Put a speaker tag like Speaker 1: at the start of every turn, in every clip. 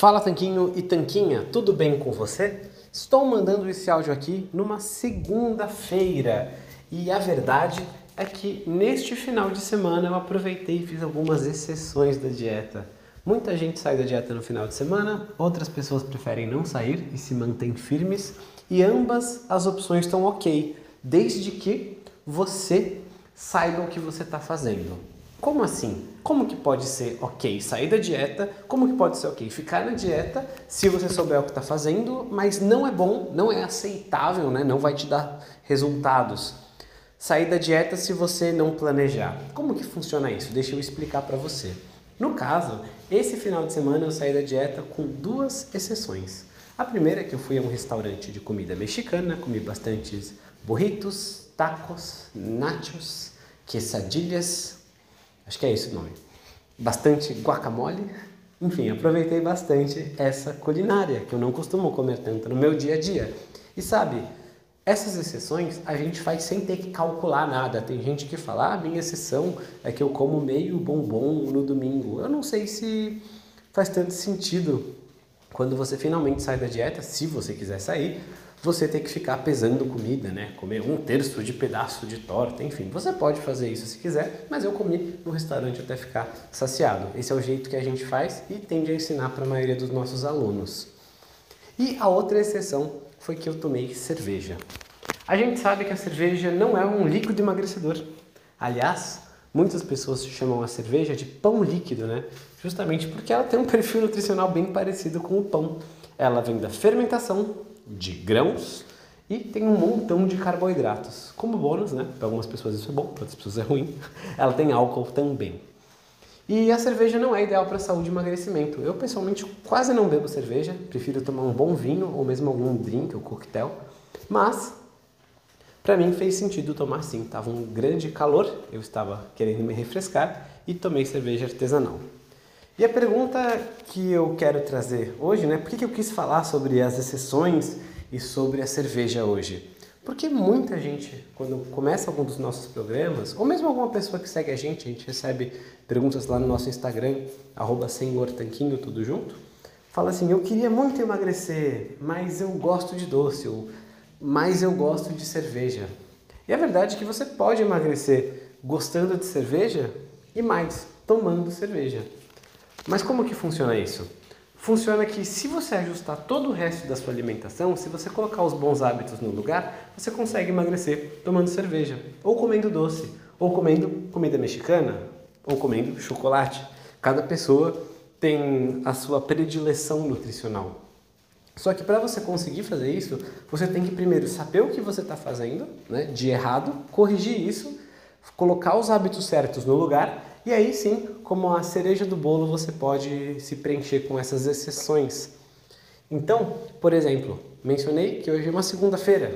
Speaker 1: Fala Tanquinho e Tanquinha, tudo bem com você? Estou mandando esse áudio aqui numa segunda-feira e a verdade é que neste final de semana eu aproveitei e fiz algumas exceções da dieta. Muita gente sai da dieta no final de semana, outras pessoas preferem não sair e se mantêm firmes e ambas as opções estão ok, desde que você saiba o que você está fazendo. Como assim? Como que pode ser ok sair da dieta? Como que pode ser ok ficar na dieta se você souber o que está fazendo, mas não é bom, não é aceitável, né? não vai te dar resultados. Sair da dieta se você não planejar. Como que funciona isso? Deixa eu explicar para você. No caso, esse final de semana eu saí da dieta com duas exceções. A primeira é que eu fui a um restaurante de comida mexicana, comi bastantes burritos, tacos, nachos, quesadillas, Acho que é esse o nome. Bastante guacamole. Enfim, aproveitei bastante essa culinária, que eu não costumo comer tanto no meu dia a dia. E sabe, essas exceções a gente faz sem ter que calcular nada. Tem gente que fala, ah, minha exceção é que eu como meio bombom no domingo. Eu não sei se faz tanto sentido quando você finalmente sai da dieta, se você quiser sair, você ter que ficar pesando comida, né? Comer um terço de pedaço de torta, enfim. Você pode fazer isso se quiser, mas eu comi no restaurante até ficar saciado. Esse é o jeito que a gente faz e tende a ensinar para a maioria dos nossos alunos. E a outra exceção foi que eu tomei cerveja. A gente sabe que a cerveja não é um líquido emagrecedor. Aliás, muitas pessoas chamam a cerveja de pão líquido, né? Justamente porque ela tem um perfil nutricional bem parecido com o pão. Ela vem da fermentação de grãos e tem um montão de carboidratos. Como bônus, né? Para algumas pessoas isso é bom, para outras pessoas é ruim. Ela tem álcool também. E a cerveja não é ideal para saúde e emagrecimento. Eu pessoalmente quase não bebo cerveja, prefiro tomar um bom vinho ou mesmo algum drink ou coquetel. Mas para mim fez sentido tomar sim. Tava um grande calor, eu estava querendo me refrescar e tomei cerveja artesanal. E a pergunta que eu quero trazer hoje, né? Por que, eu quis falar sobre as exceções e sobre a cerveja hoje? Porque muita gente, quando começa algum dos nossos programas, ou mesmo alguma pessoa que segue a gente, a gente recebe perguntas lá no nosso Instagram, arroba senhortanquinho, tudo junto, fala assim, eu queria muito emagrecer, mas eu gosto de doce, ou mas eu gosto de cerveja. E a verdade é que você pode emagrecer gostando de cerveja e mais, tomando cerveja. Mas como que funciona isso? Funciona que se você ajustar todo o resto da sua alimentação, se você colocar os bons hábitos no lugar, você consegue emagrecer tomando cerveja, ou comendo doce, ou comendo comida mexicana, ou comendo chocolate. Cada pessoa tem a sua predileção nutricional. Só que para você conseguir fazer isso, você tem que primeiro saber o que você está fazendo, né, de errado, corrigir isso, colocar os hábitos certos no lugar e aí sim, como a cereja do bolo, você pode se preencher com essas exceções. Então, por exemplo, mencionei que hoje é uma segunda-feira.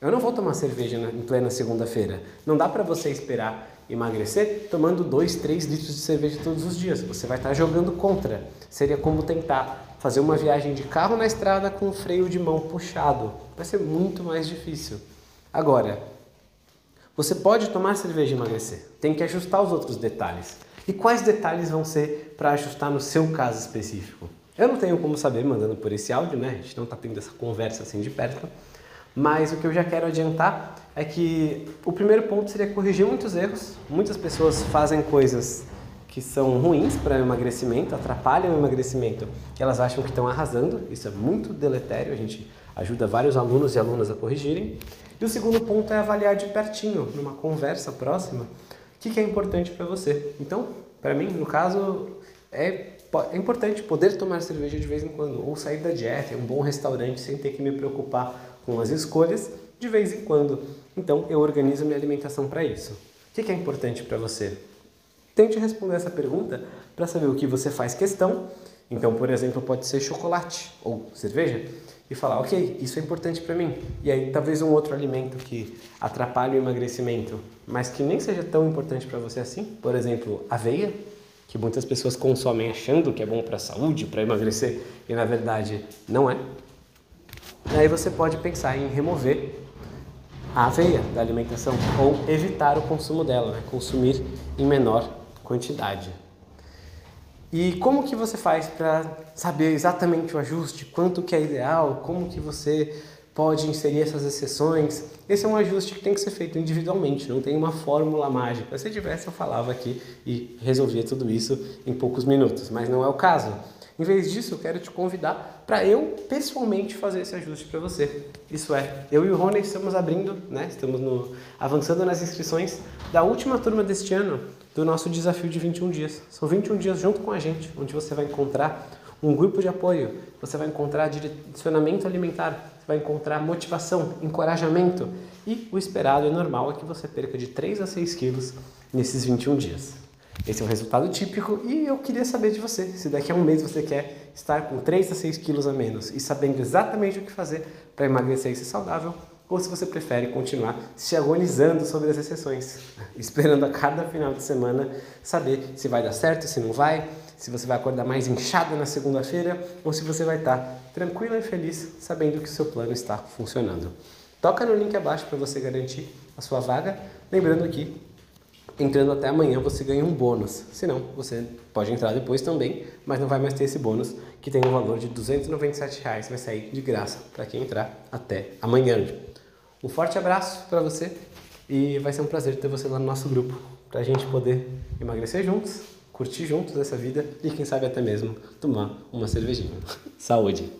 Speaker 1: Eu não vou tomar cerveja em plena segunda-feira. Não dá para você esperar emagrecer tomando 2, 3 litros de cerveja todos os dias. Você vai estar jogando contra. Seria como tentar fazer uma viagem de carro na estrada com o freio de mão puxado. Vai ser muito mais difícil. Agora, você pode tomar cerveja e emagrecer. Tem que ajustar os outros detalhes. E quais detalhes vão ser para ajustar no seu caso específico? Eu não tenho como saber mandando por esse áudio, né? A gente não está tendo essa conversa assim de perto. Mas o que eu já quero adiantar é que o primeiro ponto seria corrigir muitos erros. Muitas pessoas fazem coisas que são ruins para emagrecimento, atrapalham o emagrecimento, elas acham que estão arrasando. Isso é muito deletério, a gente ajuda vários alunos e alunas a corrigirem. E o segundo ponto é avaliar de pertinho, numa conversa próxima, o que, é importante para você. Então, para mim, no caso, é, é importante poder tomar cerveja de vez em quando, ou sair da dieta, um bom restaurante sem ter que me preocupar com as escolhas de vez em quando. Então, eu organizo minha alimentação para isso. O que é importante para você? Tente responder essa pergunta para saber o que você faz questão. Então, por exemplo, pode ser chocolate ou cerveja e falar, ok, isso é importante para mim. E aí talvez um outro alimento que atrapalhe o emagrecimento, mas que nem seja tão importante para você assim, por exemplo, aveia, que muitas pessoas consomem achando que é bom para a saúde, para emagrecer, e na verdade não é. E aí você pode pensar em remover a aveia da alimentação ou evitar o consumo dela, né? consumir em menor quantidade. E como que você faz para saber exatamente o ajuste, quanto que é ideal, como que você pode inserir essas exceções? Esse é um ajuste que tem que ser feito individualmente, não tem uma fórmula mágica. Se tivesse, eu falava aqui e resolvia tudo isso em poucos minutos, mas não é o caso. Em vez disso, eu quero te convidar para eu pessoalmente fazer esse ajuste para você. Isso é, eu e o Rony estamos abrindo, né? Estamos no, avançando nas inscrições da última turma deste ano do nosso desafio de 21 dias. São 21 dias junto com a gente, onde você vai encontrar um grupo de apoio, você vai encontrar direcionamento alimentar, você vai encontrar motivação, encorajamento e o esperado e normal é que você perca de 3 a 6 quilos nesses 21 dias. Esse é o resultado típico e eu queria saber de você, se daqui a um mês você quer estar com 3 a 6 quilos a menos e sabendo exatamente o que fazer para emagrecer e ser saudável, ou se você prefere continuar se agonizando sobre as exceções, esperando a cada final de semana saber se vai dar certo, se não vai, se você vai acordar mais inchado na segunda-feira ou se você vai estar tranquila e feliz sabendo que o seu plano está funcionando. Toca no link abaixo para você garantir a sua vaga, lembrando que entrando até amanhã você ganha um bônus. Se não, você pode entrar depois também, mas não vai mais ter esse bônus que tem um valor de 297 reais, vai sair de graça para quem entrar até amanhã. Um forte abraço para você e vai ser um prazer ter você lá no nosso grupo para a gente poder emagrecer juntos, curtir juntos essa vida e quem sabe até mesmo tomar uma cervejinha. Saúde!